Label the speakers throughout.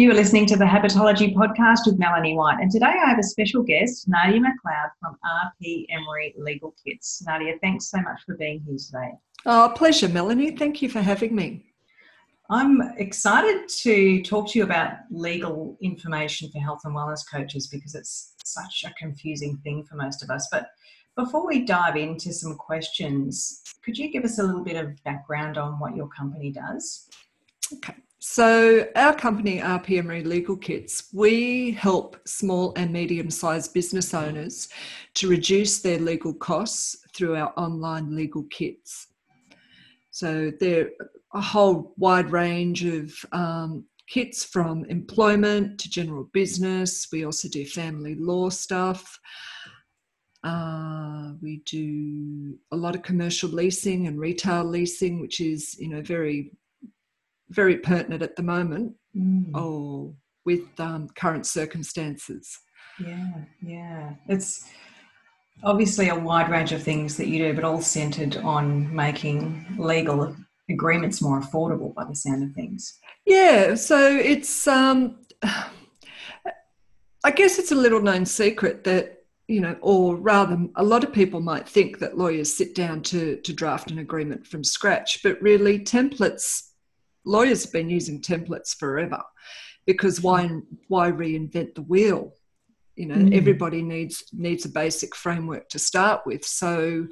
Speaker 1: You are listening to the Habitology podcast with Melanie White, and today I have a special guest, Nadia McLeod from RP Emery Legal Kits. Nadia, thanks so much for being here today.
Speaker 2: Oh, pleasure, Melanie. Thank you for having me.
Speaker 1: I'm excited to talk to you about legal information for health and wellness coaches because it's such a confusing thing for most of us. But before we dive into some questions, could you give us a little bit of background on what your company does?
Speaker 2: Okay. So, our company, RP Emery Legal Kits, we help small and medium sized business owners to reduce their legal costs through our online legal kits. So, they're a whole wide range of um, kits from employment to general business. We also do family law stuff. Uh, we do a lot of commercial leasing and retail leasing, which is, you know, very very pertinent at the moment mm. or with um, current circumstances.
Speaker 1: Yeah, yeah. It's obviously a wide range of things that you do, but all centered on making legal agreements more affordable by the sound of things.
Speaker 2: Yeah, so it's, um, I guess it's a little known secret that you know, or rather, a lot of people might think that lawyers sit down to, to draft an agreement from scratch, but really, templates lawyers have been using templates forever because why why reinvent the wheel? You know mm. everybody needs needs a basic framework to start with. So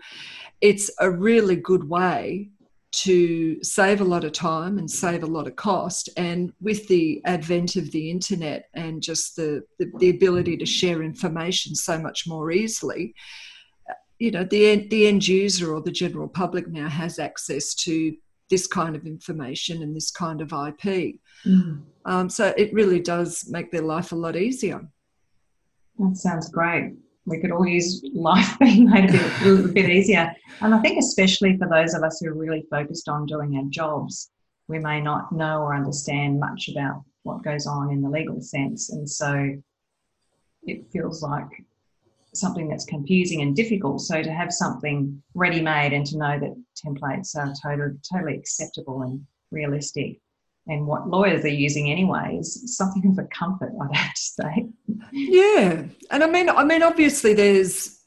Speaker 2: it's a really good way to save a lot of time and save a lot of cost. And with the advent of the internet and just the, the, the ability to share information so much more easily you know the, the end user or the general public now has access to this kind of information and this kind of IP. Mm. Um, so it really does make their life a lot easier.
Speaker 1: That sounds great. We could all use life being made a bit, a little bit easier. And I think, especially for those of us who are really focused on doing our jobs, we may not know or understand much about what goes on in the legal sense. And so it feels like something that's confusing and difficult. So to have something ready made and to know that templates are totally totally acceptable and realistic and what lawyers are using anyway is something of a comfort, I'd have to say.
Speaker 2: Yeah. And I mean I mean obviously there's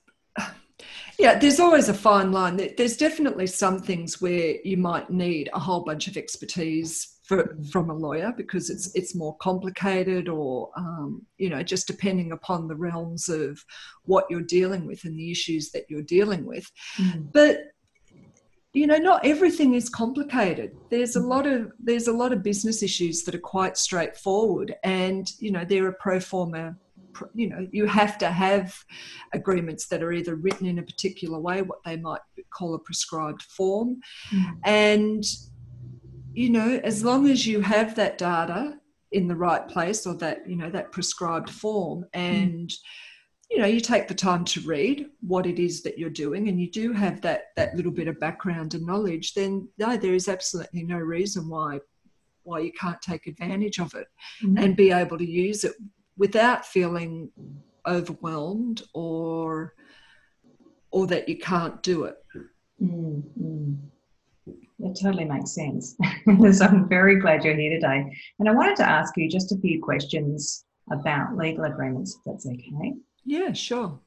Speaker 2: yeah, there's always a fine line. There's definitely some things where you might need a whole bunch of expertise for, from a lawyer because it's it's more complicated, or um, you know, just depending upon the realms of what you're dealing with and the issues that you're dealing with. Mm. But you know, not everything is complicated. There's a mm. lot of there's a lot of business issues that are quite straightforward, and you know, they're a pro forma you know you have to have agreements that are either written in a particular way what they might call a prescribed form mm. and you know as long as you have that data in the right place or that you know that prescribed form and mm. you know you take the time to read what it is that you're doing and you do have that that little bit of background and knowledge then no there is absolutely no reason why why you can't take advantage of it mm and be able to use it without feeling overwhelmed or or that you can't do it.
Speaker 1: Mm-hmm. It totally makes sense. so I'm very glad you're here today. And I wanted to ask you just a few questions about legal agreements, if that's okay.
Speaker 2: Yeah, sure.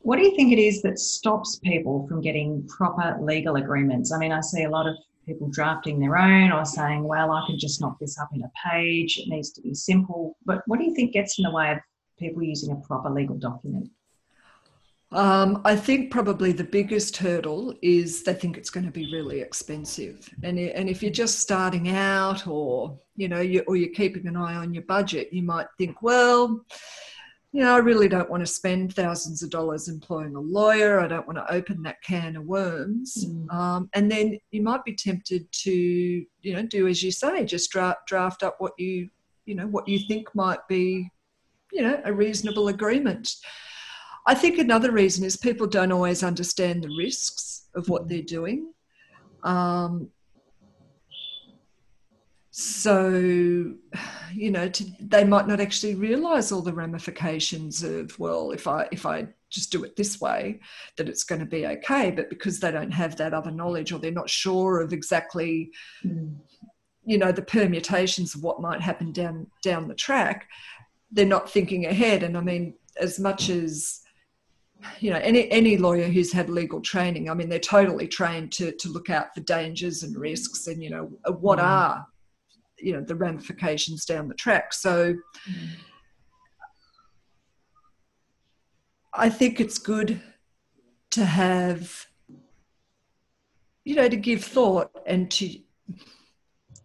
Speaker 1: What do you think it is that stops people from getting proper legal agreements? I mean, I see a lot of people drafting their own or saying, well, I can just knock this up in a page. It needs to be simple. But what do you think gets in the way of people using a proper legal document?
Speaker 2: Um, I think probably the biggest hurdle is they think it's going to be really expensive, and and if you're just starting out, or you know, you, or you're keeping an eye on your budget, you might think, well, you know, I really don't want to spend thousands of dollars employing a lawyer. I don't want to open that can of worms. Mm. Um, and then you might be tempted to, you know, do as you say, just draft, draft up what you, you know, what you think might be, you know, a reasonable agreement. I think another reason is people don't always understand the risks of what they're doing. Um, so you know to, they might not actually realize all the ramifications of well if i if i just do it this way that it's going to be okay but because they don't have that other knowledge or they're not sure of exactly mm. you know the permutations of what might happen down down the track they're not thinking ahead and i mean as much as you know any any lawyer who's had legal training i mean they're totally trained to to look out for dangers and risks and you know what mm. are you know the ramifications down the track so mm. i think it's good to have you know to give thought and to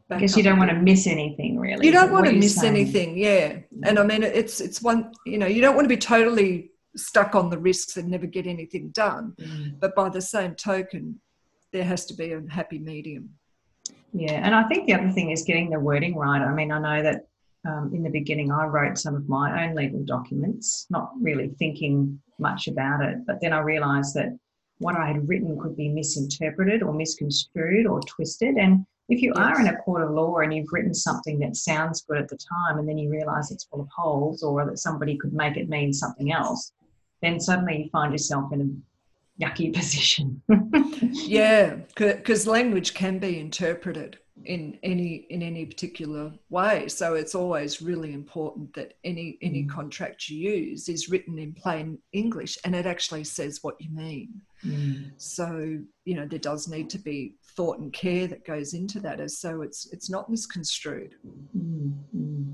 Speaker 1: I guess you don't want to miss anything really.
Speaker 2: You don't want to miss saying? anything, yeah. And I mean it's it's one you know, you don't want to be totally stuck on the risks and never get anything done. Mm. But by the same token, there has to be a happy medium.
Speaker 1: Yeah, and I think the other thing is getting the wording right. I mean, I know that um, in the beginning I wrote some of my own legal documents, not really thinking much about it, but then I realised that what I had written could be misinterpreted or misconstrued or twisted. And if you yes. are in a court of law and you've written something that sounds good at the time and then you realise it's full of holes or that somebody could make it mean something else, then suddenly you find yourself in a yucky position.
Speaker 2: yeah, because language can be interpreted in any in any particular way. So it's always really important that any any mm. contract you use is written in plain English and it actually says what you mean. Mm. So you know there does need to be thought and care that goes into that, as so it's it's not misconstrued. Mm.
Speaker 1: mm.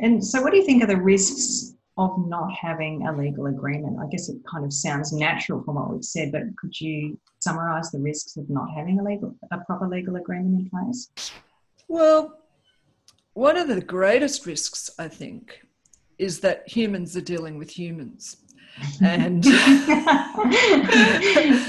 Speaker 1: And so, what do you think are the risks of not having a legal agreement? I guess it kind of sounds natural from what we've said, but could you summarise the risks of not having a legal, a proper legal agreement in place?
Speaker 2: Well, one of the greatest risks, I think, is that humans are dealing with humans and oh,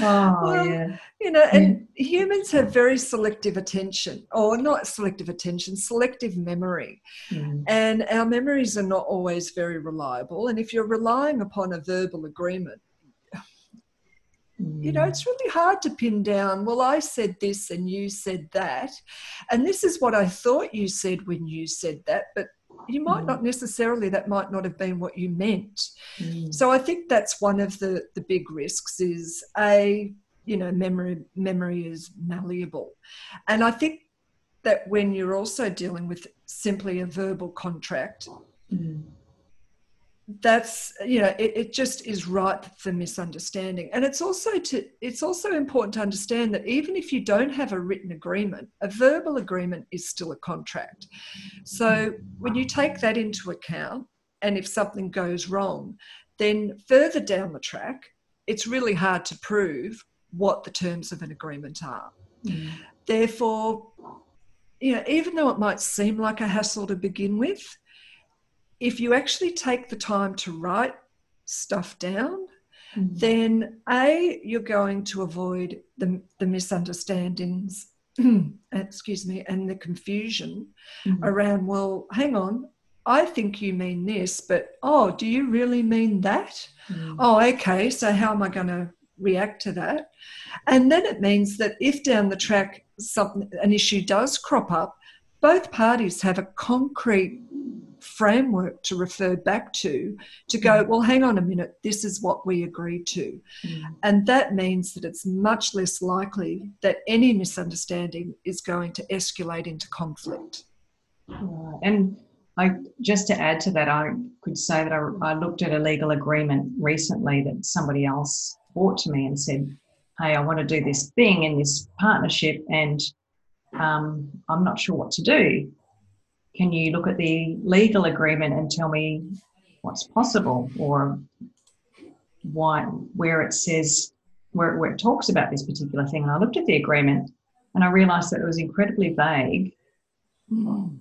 Speaker 2: well, yeah. you know and. Humans have very selective attention or not selective attention selective memory mm. and our memories are not always very reliable and if you're relying upon a verbal agreement you know mm. it's really hard to pin down well i said this and you said that and this is what i thought you said when you said that but you might mm. not necessarily that might not have been what you meant mm. so i think that's one of the the big risks is a you know memory memory is malleable. And i think that when you're also dealing with simply a verbal contract mm that's you know it, it just is ripe for misunderstanding. And it's also to it's also important to understand that even if you don't have a written agreement a verbal agreement is still a contract. So when you take that into account and if something goes wrong then further down the track it's really hard to prove what the terms of an agreement are mm. therefore you know even though it might seem like a hassle to begin with if you actually take the time to write stuff down, mm-hmm. then A, you're going to avoid the, the misunderstandings, excuse me, and the confusion mm-hmm. around, well, hang on, I think you mean this, but oh, do you really mean that? Mm. Oh, okay, so how am I going to react to that? And then it means that if down the track something an issue does crop up, both parties have a concrete framework to refer back to to go, mm. well, hang on a minute, this is what we agreed to. Mm. And that means that it's much less likely that any misunderstanding is going to escalate into conflict.
Speaker 1: And I, just to add to that, I could say that I, I looked at a legal agreement recently that somebody else brought to me and said, Hey, I want to do this thing in this partnership and um, I'm not sure what to do. Can you look at the legal agreement and tell me what's possible or why where it says where, where it talks about this particular thing? And i looked at the agreement and i realized that it was incredibly vague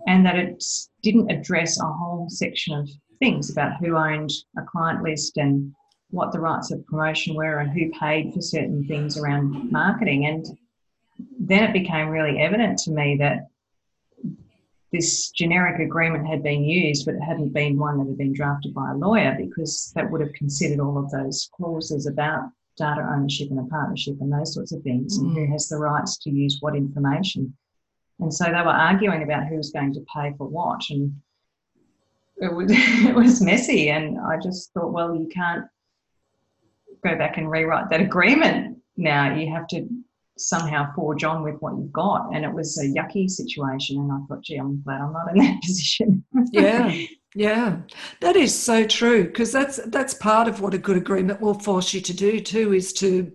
Speaker 1: and that it didn't address a whole section of things about who owned a client list and what the rights of promotion were and who paid for certain things around marketing and then it became really evident to me that this generic agreement had been used, but it hadn't been one that had been drafted by a lawyer because that would have considered all of those clauses about data ownership and a partnership and those sorts of things, mm. and who mm. has the rights to use what information. And so they were arguing about who was going to pay for what, and it was it was messy. And I just thought, well, you can't go back and rewrite that agreement now. You have to somehow forge on with what you've got. And it was a yucky situation. And I thought, gee, I'm glad I'm not in that position.
Speaker 2: yeah. Yeah, that is so true because that's that's part of what a good agreement will force you to do too is to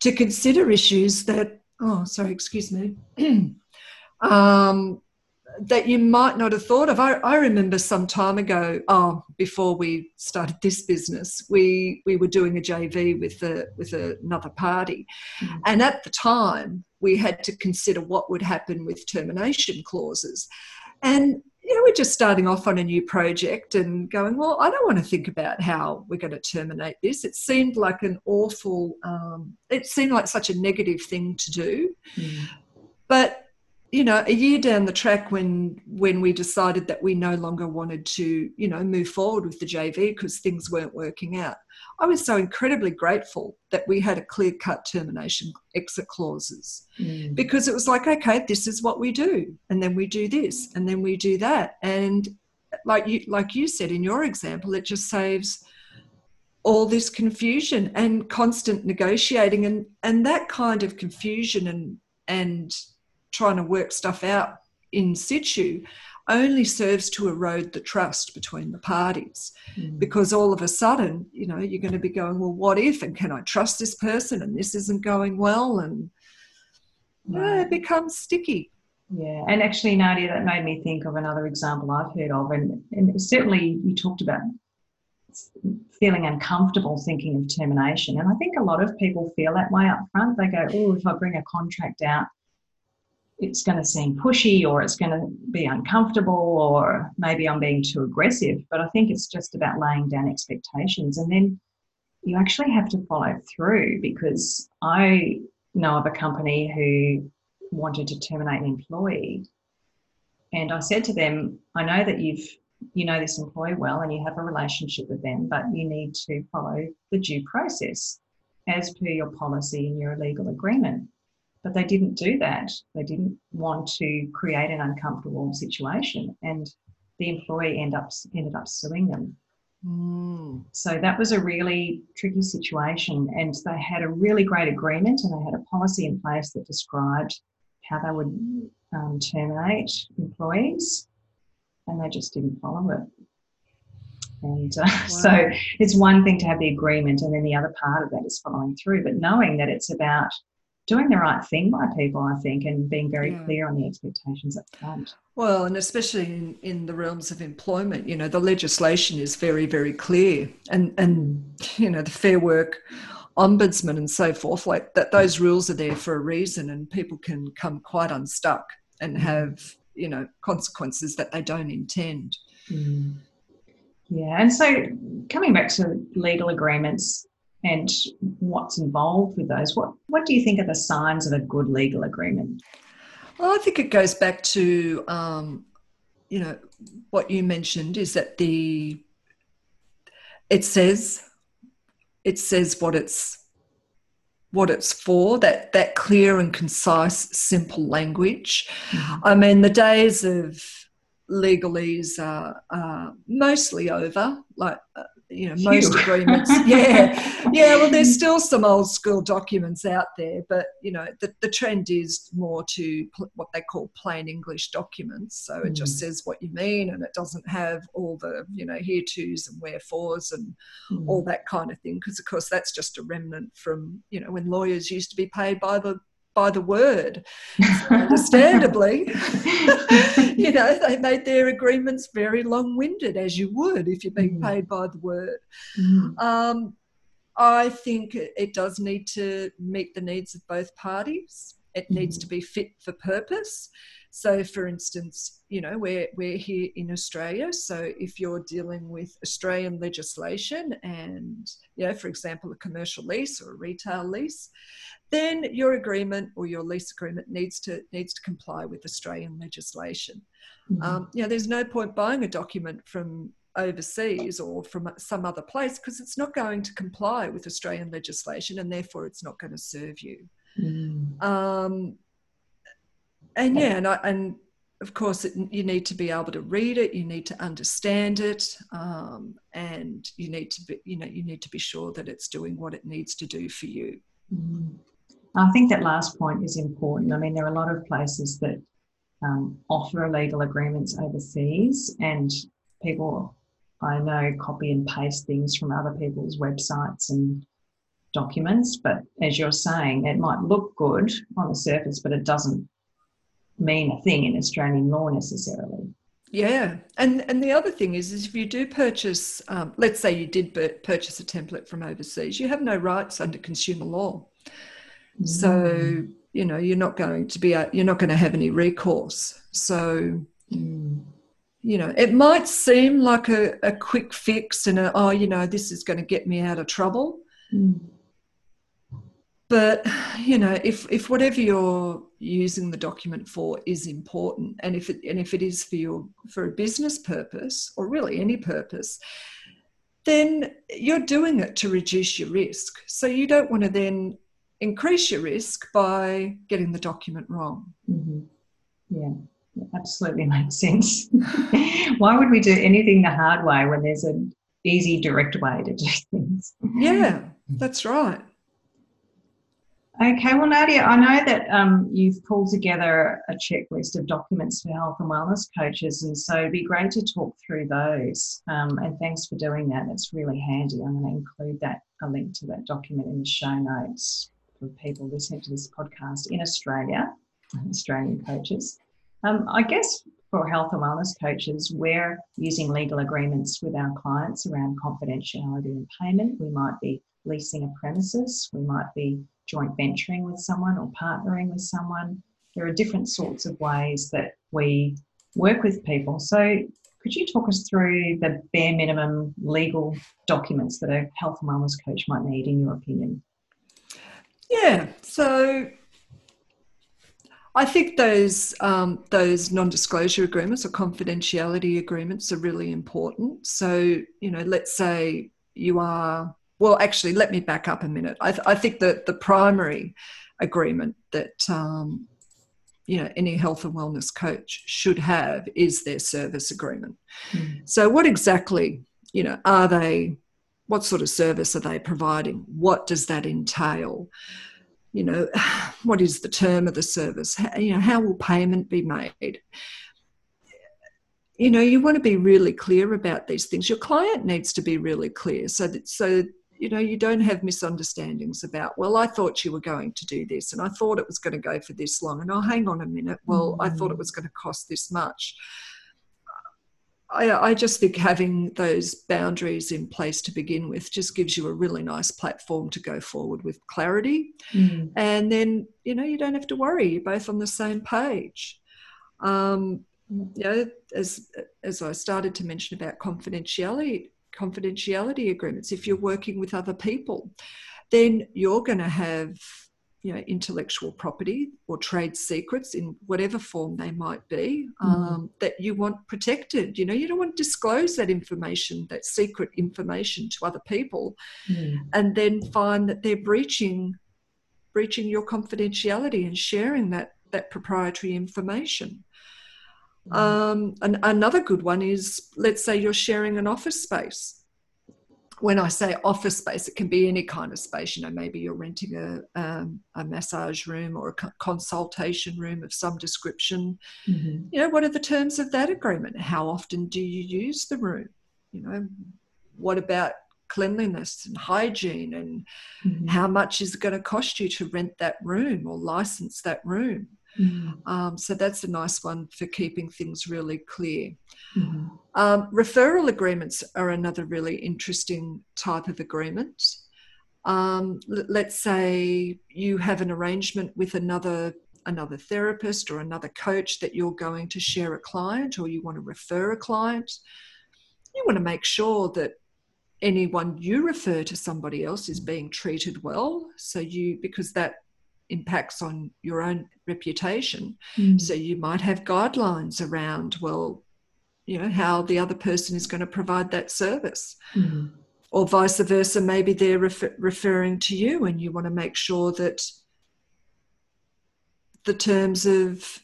Speaker 2: to consider issues that oh sorry excuse me um, that you might not have thought of. I, I remember some time ago, oh, before we started this business, we we were doing a JV with a, with another party, mm-hmm. and at the time we had to consider what would happen with termination clauses, and you know we're just starting off on a new project and going, well, I don't want to think about how we're going to terminate this. It seemed like an awful, um, it seemed like such a negative thing to do, mm-hmm. but you know a year down the track when when we decided that we no longer wanted to you know move forward with the jv because things weren't working out i was so incredibly grateful that we had a clear cut termination exit clauses mm. because it was like okay this is what we do and then we do this and then we do that and like you like you said in your example it just saves all this confusion and constant negotiating and and that kind of confusion and and trying to work stuff out in situ only serves to erode the trust between the parties. Mm. because all of a sudden you know you're going to be going well what if and can i trust this person and this isn't going well? And yeah, it becomes sticky.
Speaker 1: Yeah and actually nadia that made me think of another example i've heard of and, and certainly you talked about feeling uncomfortable thinking of termination and i think a lot of people feel that way up front. They go oh if i bring a contract out it's going to seem pushy or it's going to be uncomfortable or maybe I'm being too aggressive. But I think it's just about laying down expectations and then you actually have to follow through because I know of a company who wanted to terminate an employee. And I said to them, I know that you've you know this employee well and you have a relationship with them, but you need to follow the due process as per your policy and your legal agreement. But they didn't do that. They didn't want to create an uncomfortable situation, and the employee end up, ended up suing them. Mm. So that was a really tricky situation, and they had a really great agreement, and they had a policy in place that described how they would um, terminate employees, and they just didn't follow it. And uh, wow. so it's one thing to have the agreement, and then the other part of that is following through. But knowing that it's about doing the right thing by people, I think, and being very yeah. clear on the expectations up front.
Speaker 2: Well, and especially in, in the realms of employment, you know, the legislation is very, very clear. And, and you know, the Fair Work Ombudsman and so forth, like that, those rules are there for a reason, and people can come quite unstuck and mm. have, you know, consequences that they don't intend.
Speaker 1: Mm. Yeah, and so coming back to legal agreements, and what's involved with those. What what do you think are the signs of a good legal agreement?
Speaker 2: Well, I think it goes back to um, you know what you mentioned is that the it says it says what it's what it's for that that clear and concise simple language mm-hmm. i mean the days of legalese are, are mostly over like you know most agreements. Yeah. Yeah well there's still some old school documents out there but you know the, the trend is more to pl- what they call plain english documents. So it just mm. says what you mean and it doesn't have all the you know here to's and wherefores and mm. all that kind of thing because of course that's just a remnant from you know when lawyers used to be paid by the by the word. understandably, you know, they made their agreements very long winded, as you would if you're being mm. paid by the word. Mm. Um, I think it does need to meet the needs of both parties. It needs mm. to be fit for purpose. So, for instance, you know, we're, we're here in Australia. So, if you're dealing with Australian legislation and, you know, for example, a commercial lease or a retail lease, then your agreement or your lease agreement needs to needs to comply with Australian legislation. Mm-hmm. Um, you know, there's no point buying a document from overseas or from some other place because it's not going to comply with Australian legislation and therefore it's not going to serve you. Mm. Um, and yeah, and, I, and of course, it, you need to be able to read it. You need to understand it, um, and you need to be, you know, you need to be sure that it's doing what it needs to do for you.
Speaker 1: Mm. I think that last point is important. I mean, there are a lot of places that um, offer legal agreements overseas, and people I know copy and paste things from other people's websites and documents. But as you're saying, it might look good on the surface, but it doesn't mean a thing in Australian law necessarily.
Speaker 2: Yeah, and and the other thing is, is if you do purchase, um, let's say you did purchase a template from overseas, you have no rights under consumer law. Mm. So you know you're not going to be a, you're not going to have any recourse. So mm. you know it might seem like a, a quick fix and a, oh you know this is going to get me out of trouble. Mm but you know if if whatever you're using the document for is important and if it and if it is for your for a business purpose or really any purpose then you're doing it to reduce your risk so you don't want to then increase your risk by getting the document wrong
Speaker 1: mm-hmm. yeah absolutely makes sense why would we do anything the hard way when there's an easy direct way to do things
Speaker 2: yeah that's right
Speaker 1: Okay, well, Nadia, I know that um, you've pulled together a checklist of documents for health and wellness coaches, and so it'd be great to talk through those. Um, and thanks for doing that. It's really handy. I'm going to include that a link to that document in the show notes for people listening to this podcast in Australia, Australian coaches. Um, I guess for health and wellness coaches, we're using legal agreements with our clients around confidentiality and payment. We might be leasing a premises, we might be joint venturing with someone or partnering with someone. There are different sorts of ways that we work with people. So, could you talk us through the bare minimum legal documents that a health and wellness coach might need, in your opinion?
Speaker 2: Yeah. So, I think those um, those non-disclosure agreements or confidentiality agreements are really important. So, you know, let's say you are well, actually, let me back up a minute. I, th- I think that the primary agreement that um, you know any health and wellness coach should have is their service agreement. Mm. So, what exactly you know are they? What sort of service are they providing? What does that entail? You know, what is the term of the service? How, you know, how will payment be made? you know you want to be really clear about these things your client needs to be really clear so that so you know you don't have misunderstandings about well i thought you were going to do this and i thought it was going to go for this long and oh hang on a minute well mm-hmm. i thought it mm. was going to cost this much I, I, just think having those boundaries in place to begin with just gives you a really nice platform to go forward with clarity. Mm. And then, you know, you don't have to worry, you're both on the same page. Um, you know, as, as I started to mention about confidentiality, confidentiality agreements, if you're working with other people, then you're going to have you know intellectual property or trade secrets in whatever form they might be mm. um, that you want protected you know you don't want to disclose that information that secret information to other people mm. and then find that they're breaching breaching your confidentiality and sharing that that proprietary information Mm. Um, and another good one is let's say you're sharing an office space. When I say office space, it can be any kind of space. You know, maybe you're renting a, um, a massage room or a consultation room of some description. Mm-hmm. You know, what are the terms of that agreement? How often do you use the room? You know, what about cleanliness and hygiene and mm-hmm. how much is it going to cost you to rent that room or license that room Mm. Um, so that's a nice one for keeping things really clear. Mm-hmm. Um, referral agreements are another really interesting type of agreement. Um, l- let's say you have an arrangement with another another therapist or another coach that you're going to share a client or you want to refer a client. You want to make sure that anyone you refer to somebody else is being treated well. So you because that impacts on your own reputation. Mm. So you might have guidelines around, well, you know, how the other person is going to provide that service. Mm. Or vice versa, maybe they're refer- referring to you and you want to make sure that the terms of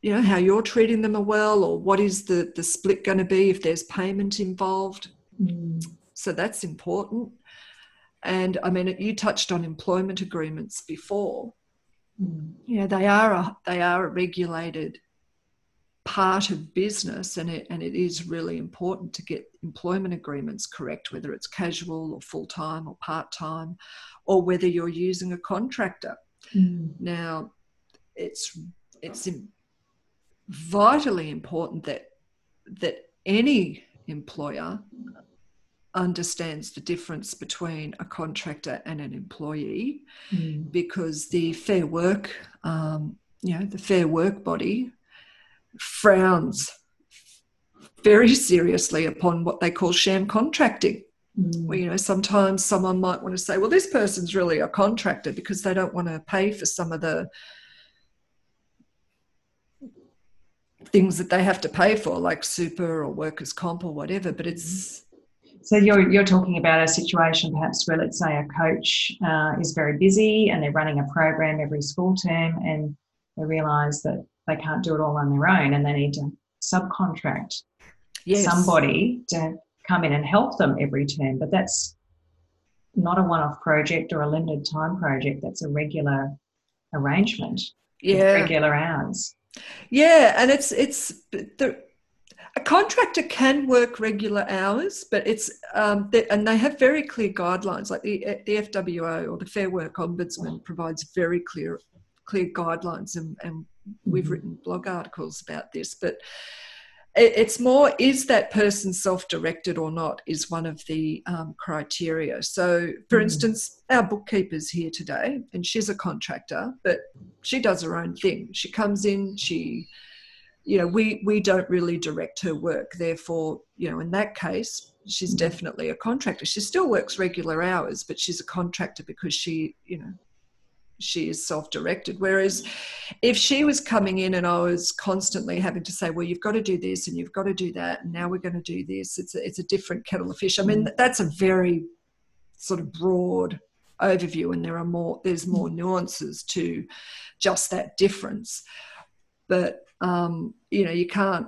Speaker 2: you know how you're treating them are well or what is the the split going to be if there's payment involved mm. so that's important And I mean, you touched on employment agreements before.
Speaker 1: Mm.
Speaker 2: Yeah, they are a, they are a regulated part of business, and it and it is really important to get employment agreements correct, whether it's casual or full time or part time, or whether you're using a contractor.
Speaker 1: Mm.
Speaker 2: Now, it's it's vitally important that that any employer understands the difference between a contractor and an employee
Speaker 1: Mm.
Speaker 2: because the fair work um, you know the fair work body frowns very seriously upon what they call sham contracting
Speaker 1: Mm.
Speaker 2: you know, sometimes someone might want to say, well, this person's really a contractor because they don't want to pay for some of the things that they have to pay for, like super or workers' comp or whatever. But it's
Speaker 1: So you're you're talking about a situation perhaps where let's say a coach uh, is very busy and they're running a program every school term and they realise that they can't do it all on their own and they need to subcontract
Speaker 2: yes,
Speaker 1: somebody to come in and help them every term. But that's not a one-off project or a limited time project. That's a regular arrangement. with
Speaker 2: yeah,
Speaker 1: Regular hours.
Speaker 2: yeah, and it's it's the. A contractor can work regular hours, but it's um, they, and they have very clear guidelines. Like the the FWO or the Fair Work Ombudsman provides very clear clear guidelines, and, and we've
Speaker 1: Mhm.
Speaker 2: written blog articles about this. But it, it's more is that person self directed or not is one of the um, criteria. So, for
Speaker 1: Mhm.
Speaker 2: instance, our bookkeeper's here today, and she's a contractor, but she does her own thing. She comes in, she you know we we don't really direct her work. Therefore you know in that case she's
Speaker 1: Mhm.
Speaker 2: definitely a contractor. She still works regular hours but she's a contractor because she you know she is self-directed. Whereas if she was coming in and i was constantly having to say well you've got to do this and you've got to do that and now we're going to do this it's a, it's a different kettle of fish. I mean that's a very sort of broad overview and there are more there's more nuances to just that difference but um, you know you can't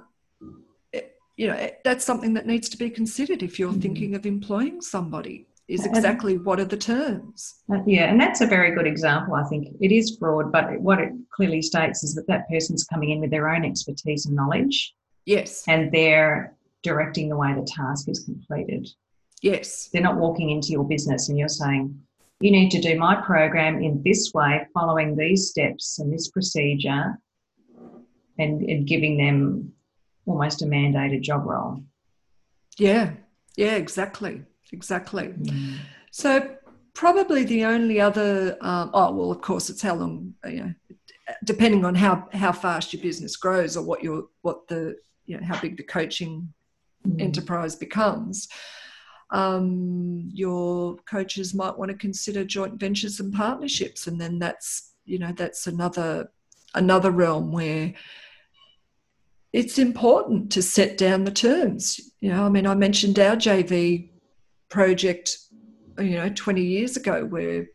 Speaker 2: you know that's something that needs to be considered if you're
Speaker 1: Mhm.
Speaker 2: thinking of employing somebody is exactly what are the terms
Speaker 1: Uh, Yeah, and that's a very good example. I think it is broad, but what it clearly states is that that person's coming in with their own expertise and knowledge,
Speaker 2: yes
Speaker 1: and they're directing the way the task is completed.
Speaker 2: yes
Speaker 1: They're not walking into your business and you're saying, you need to do my program in this way, following these steps and this procedure, and, and giving them almost a mandated job role.
Speaker 2: yeah. Yeah exactly. Exactly. So probably the only other um, oh well of course it's how long you know depending on how how fast your business grows or what your what the you know how big the coaching
Speaker 1: Mm.
Speaker 2: enterprise becomes, um, your coaches might want to consider joint ventures and partnerships, and then that's you know that's another another realm where it's important to set down the terms. You know, I mean, I mentioned our JV project, you know, 20 years ago, where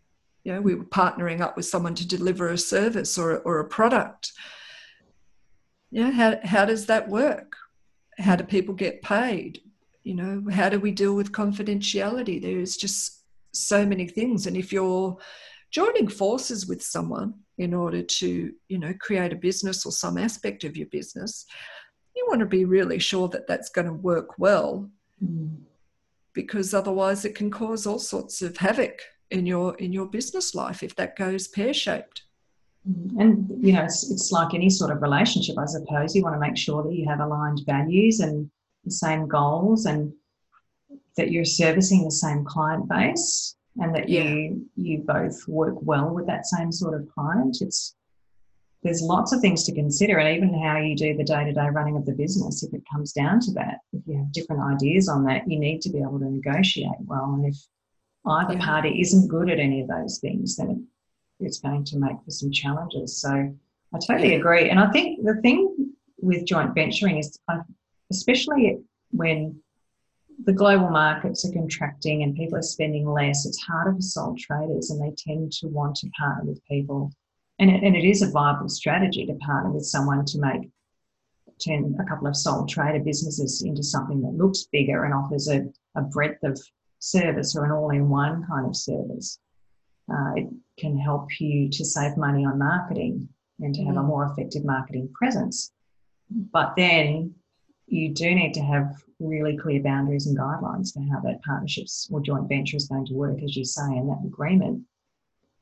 Speaker 2: you know we were partnering up with someone to deliver a service or or a product. Yeah, how how does that work? how do people get paid you know how do we deal with confidentiality there's just so many things and if you're joining forces with someone in order to you know create a business or some aspect of your business you want to be really sure that that's going to work well
Speaker 1: Mm.
Speaker 2: because otherwise it can cause all sorts of havoc in your in your business life if that goes pear-shaped
Speaker 1: And you know, it's, it's like any sort of relationship, I suppose. You want to make sure that you have aligned values and the same goals, and that you're servicing the same client base, and that
Speaker 2: Yeah.
Speaker 1: you you both work well with that same sort of client. It's there's lots of things to consider, and even how you do the day to day running of the business. If it comes down to that, if you have different ideas on that, you need to be able to negotiate well. And if either
Speaker 2: Yeah.
Speaker 1: party isn't good at any of those things, then it's going to make for some challenges. So I totally agree. And I think the thing with joint venturing is, especially when the global markets are contracting and people are spending less, it's harder for sole traders and they tend to want to partner with people. And it, and it is a viable strategy to partner with someone to make turn a couple of sole trader businesses into something that looks bigger and offers a, a breadth of service or an all in one kind of service. Uh, it can help you to save money on marketing and to have a mm. more effective marketing presence. But then you do need to have really clear boundaries and guidelines for how that partnerships or joint venture is going to work, as you say, and that agreement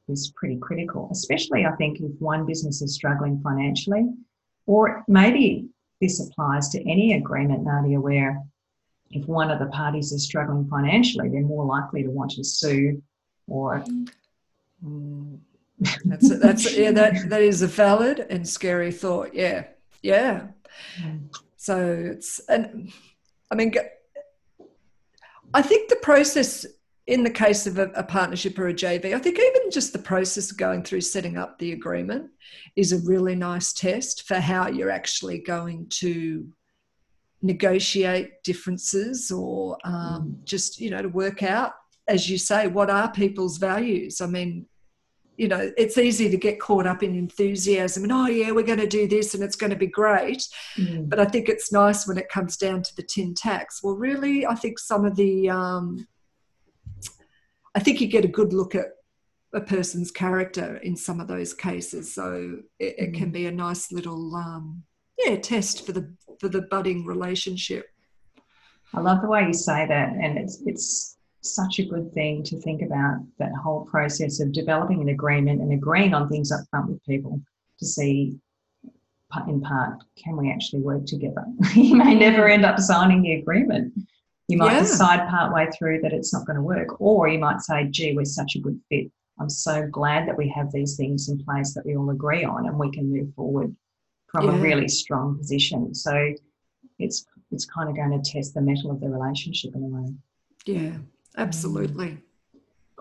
Speaker 1: is pretty critical, especially I think if one business is struggling financially, or maybe this applies to any agreement, Nadia, where if one of the parties is struggling financially, they're more likely to want to sue or.
Speaker 2: Mm. That's a, that's yeah that that is a valid and scary thought. Yeah, yeah. So it's and I mean, I think the process in the case of a, a, partnership or a JV, I think even just the process of going through setting up the agreement is a really nice test for how you're actually going to negotiate differences or um, mm. just, you know, to work out, as you say, what are people's values? I mean, you know, it's easy to get caught up in enthusiasm and, oh, yeah, we're going to do this and it's going to be great. Mm. But I think it's nice when it comes down to the tin tacks. Well, really, I think some of the, um, I think you get a good look at a person's character in some of those cases. So it, it can mm. be a nice little, um, yeah, test for the for the budding relationship.
Speaker 1: I love the way you say that, and it's it's such a good thing to think about that whole process of developing an agreement and agreeing on things up front with people to see in part can we actually work together? You may never mm. end up signing the agreement. You might yeah. decide part way through that it's not going to work or you might say gee we're such a good fit. I'm so glad that we have these things in place that we all agree on and we can move forward from yeah. a really strong position. So it's it's kind of going to test the mettle of the relationship in a way.
Speaker 2: Yeah Absolutely.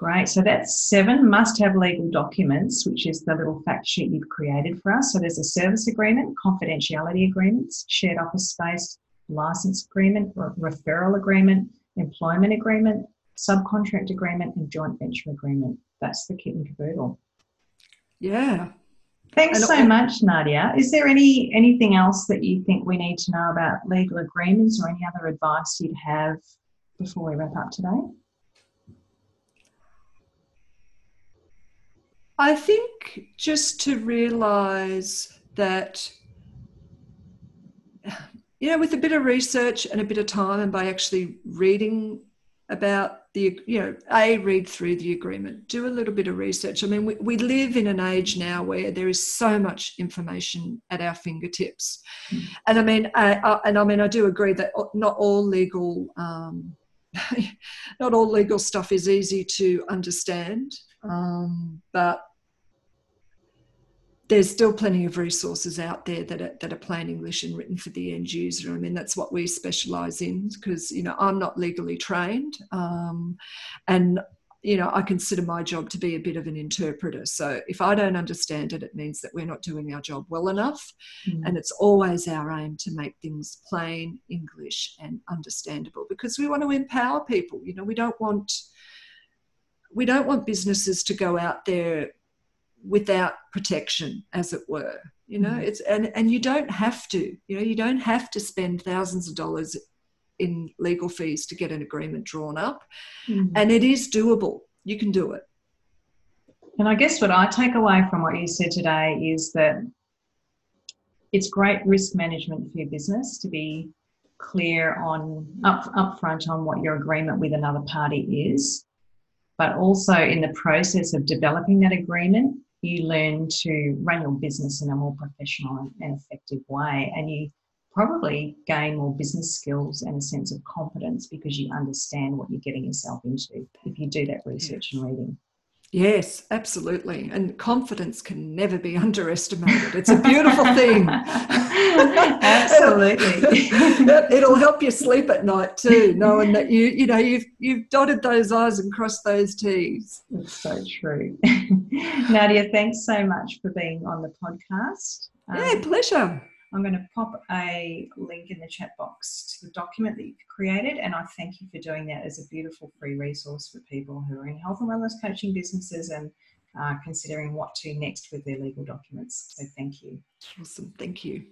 Speaker 1: Great. So that's seven must have legal documents, which is the little fact sheet you've created for us. So there's a service agreement, confidentiality agreements, shared office space, license agreement, referral agreement, employment agreement, subcontract agreement, and joint venture agreement. That's the kit and caboodle.
Speaker 2: Yeah.
Speaker 1: Thanks and so much, Nadia. Is there any anything else that you think we need to know about legal agreements or any other advice you'd have before we wrap up today?
Speaker 2: I think just to realize that, you know, with a bit of research and a bit of time, and by actually reading about the, you know, A, read through the agreement, do a little bit of research. I mean, we, we live in an age now where there is so much information at our fingertips. Mm. And I mean, I, I, and I mean, I do agree that not all legal, um, not all legal stuff is easy to understand, um, but there's still plenty of resources out there that are, that are plain English and written for the end user. I mean, that's what we specialise in because, you know, I'm not legally trained um, and, you know, I consider my job to be a bit of an interpreter. So if I don't understand it, it means that we're not doing our job well enough. Mm. And it's always our aim to make things plain English and understandable because we want to empower people. You know, we don't want we don't want businesses to go out there without protection as it were you know mm. it's and and you don't have to you know you don't have to spend thousands of dollars in legal fees to get an agreement drawn up mm. and it is doable you can do it
Speaker 1: and i guess what i take away from what you said today is that it's great risk management for your business to be clear on up upfront on what your agreement with another party is but also in the process of developing that agreement you learn to run your business in a more professional and effective way. And you probably gain more business skills and a sense of confidence because you understand what you're getting yourself into if you do that research and reading.
Speaker 2: Yes, absolutely. And confidence can never be underestimated. It's a beautiful thing.
Speaker 1: absolutely.
Speaker 2: It'll help you sleep at night too, knowing that you, you know, you've you've dotted those I's and crossed those T's.
Speaker 1: It's so true. Nadia, thanks so much for being on the podcast.
Speaker 2: Yeah, um, pleasure.
Speaker 1: I'm going to pop a link in the chat box to the document that you've created, and I thank you for doing that as a beautiful free resource for people who are in health and wellness coaching businesses and uh, considering what to next with their legal documents. So, thank you.
Speaker 2: Awesome. Thank you.